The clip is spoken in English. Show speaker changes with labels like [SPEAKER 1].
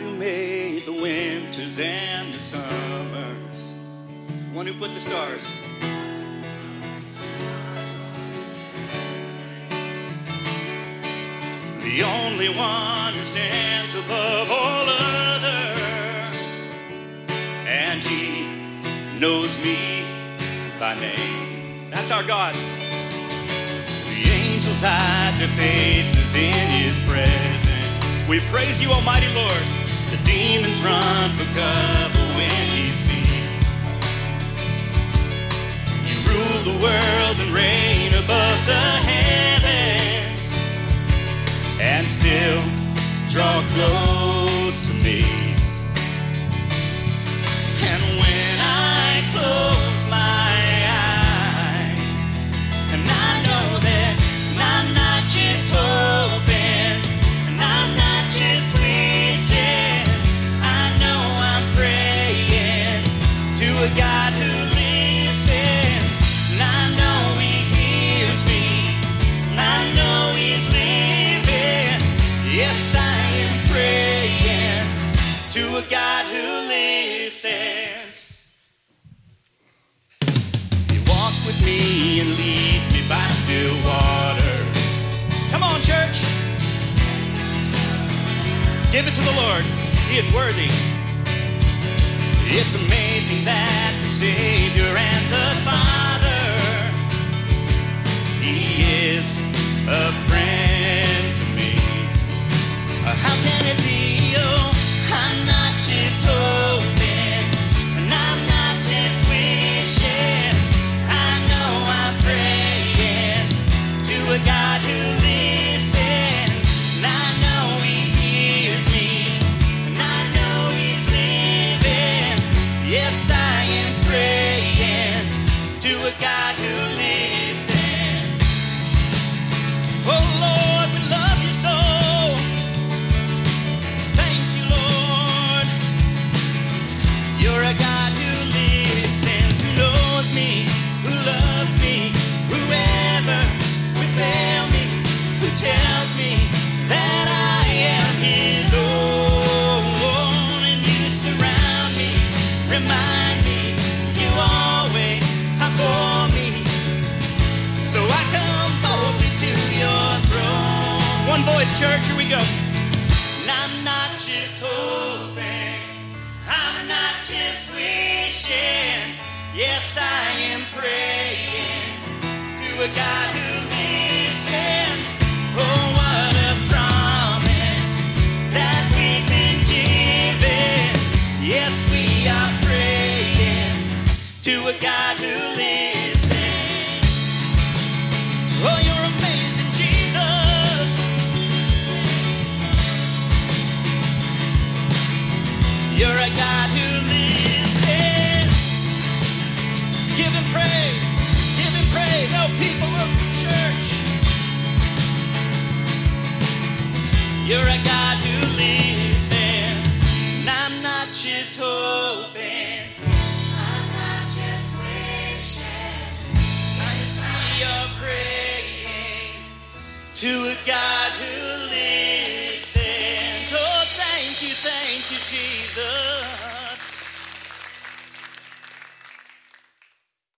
[SPEAKER 1] Who made the winters and the summers, one who put the stars. The only one who stands above all others, and he knows me by name. That's our God. The angels hide their faces in his presence. We praise you, Almighty Lord. The demons run for cover when he speaks. You rule the world and reign above the heavens, and still draw close listens. He walks with me and leads me by still waters. Come on, church. Give it to the Lord. He is worthy. It's amazing that the Savior and the Father, He is a Yes, I church, here we go. And I'm not just hoping, I'm not just wishing. Yes, I am praying to a God to a God who listens. Oh, you're amazing, Jesus. You're a God who listens. Give him praise. Give him praise. Oh, people of the church. You're a God to a God who